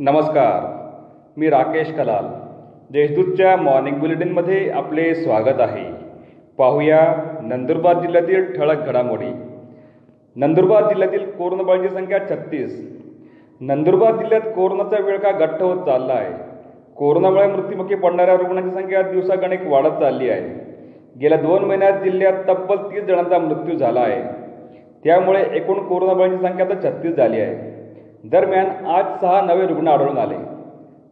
नमस्कार. मी राकेश कलाल. देशदूतच्या मॉर्निंग बुलेटिनमध्ये आपले स्वागत आहे. पाहूया नंदुरबार जिल्ह्यातील ठळक घडामोडी. नंदुरबार जिल्ह्यातील कोरोनाबाळीची संख्या छत्तीस. नंदुरबार जिल्ह्यात कोरोनाचा वेळ का गठ्ठ होत चालला आहे कोरोनामुळे मृत्युमुखी पडणाऱ्या रुग्णांची संख्या दिवसागणिक वाढत चालली आहे. गेल्या दोन महिन्यात जिल्ह्यात तब्बल तीस जणांचा मृत्यू झाला आहे. त्यामुळे एकूण कोरोनाबाळीची संख्या तर छत्तीस झाली आहे. दरम्यान आज सहा नवे रुग्ण आढळून आले.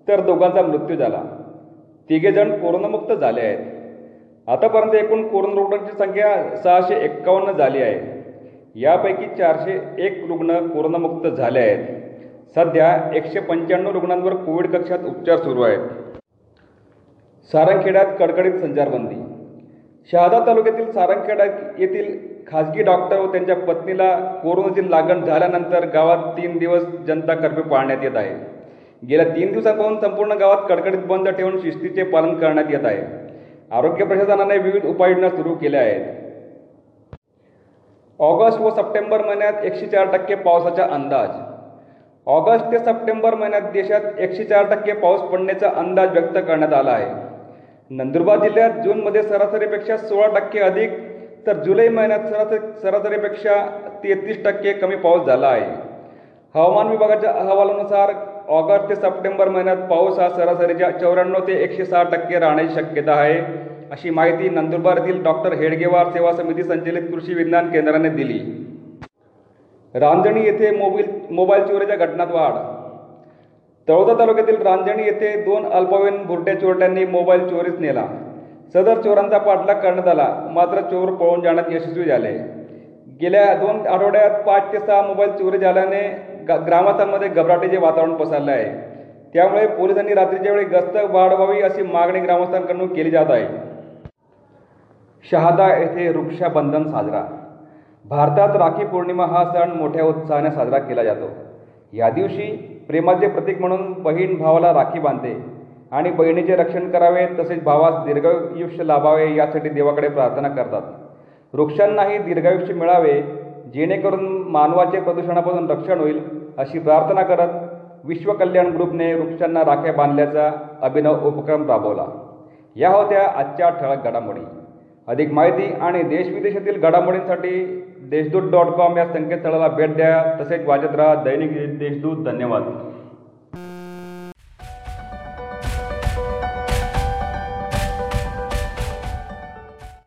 तर दोघांचा मृत्यू झाला. तिघेजण कोरोनामुक्त झाले आहेत. आतापर्यंत एकूण कोरोना रुग्णांची संख्या सहाशे एक्कावन्न झाली आहे. यापैकी चारशे एक रुग्ण कोरोनामुक्त झाले आहेत. सध्या एकशे पंच्याण्णव रुग्णांवर कोविड कक्षात उपचार सुरू आहेत. सारंगखेड्यात कडकडीत संचारबंदी. शहादा तालुक्यातील सारंगखेडा येथील खाजगी डॉक्टर व त्यांच्या पत्नीला कोरोनाची लागण झाल्यानंतर गावात तीन दिवस जनता कर्फ्यू पाळण्यात येत आहे. गेल्या तीन दिवसापासून संपूर्ण गावात कडकडीत बंद ठेवून शिस्तीचे पालन करण्यात येत आहे. आरोग्य प्रशासनाने विविध उपाययोजना सुरू केल्या आहेत. ऑगस्ट व सप्टेंबर महिन्यात एकशे चार टक्के पावसाचा अंदाज. ऑगस्ट ते सप्टेंबर महिन्यात देशात एकशे चार टक्के पाऊस पडण्याचा अंदाज व्यक्त करण्यात आला आहे. नंदुरबार जिल्ह्यात जूनमध्ये सरासरीपेक्षा सोळा टक्के अधिक तर जुलै महिन्यात सरासरी सरासरीपेक्षा तेहतीस टक्के कमी पाऊस झाला आहे. हवामान विभागाच्या अहवालानुसार ऑगस्ट ते सप्टेंबर महिन्यात पाऊस हा सरासरीच्या चौऱ्याण्णव ते एकशे सहा टक्के राहण्याची शक्यता आहे अशी माहिती नंदुरबार येथील डॉक्टर हेडगेवार सेवा समिती संचलित कृषी विज्ञान केंद्राने दिली. रांजणी येथे मोबाईल मोबाईल चोरीच्या घटनात वाढ. तळोदा तालुक्यातील रांजणी येथे दोन अल्पवयीन बुरट्या चोरट्यांनी मोबाईल चोरीस नेला. सदर चोरांचा पाठलाग करण्यात आला. मात्र चोर पळून जाण्यात यशस्वी झाले. गेल्या दोन आठवड्यात पाच ते सहा मोबाईल चोरी झाल्याने ग ग्रामस्थांमध्ये घबराटीचे वातावरण पसरले आहे. त्यामुळे पोलिसांनी रात्रीच्या वेळी गस्त वाढवावी अशी मागणी ग्रामस्थांकडून केली जात आहे. शहादा येथे वृक्षाबंधन साजरा. भारतात राखी पौर्णिमा हा सण मोठ्या उत्साहाने साजरा केला जातो. या दिवशी प्रेमाचे प्रतीक म्हणून बहीण भावाला राखी बांधते. आणि बहिणीचे रक्षण करावे तसेच भावास दीर्घायुष्य लाभावे यासाठी देवाकडे प्रार्थना करतात. वृक्षांनाही दीर्घायुष्य मिळावे जेणेकरून मानवाचे प्रदूषणापासून रक्षण होईल अशी प्रार्थना करत विश्वकल्याण ग्रुपने वृक्षांना राख्या बांधल्याचा अभिनव उपक्रम राबवला. या होत्या आजच्या ठळक घडामोडी. अधिक माहिती आणि देशविदेशातील घडामोडींसाठी देशदूत डॉट कॉम या संकेतस्थळाला भेट द्या. तसेच वाजत राहा दैनिक देशदूत. धन्यवाद.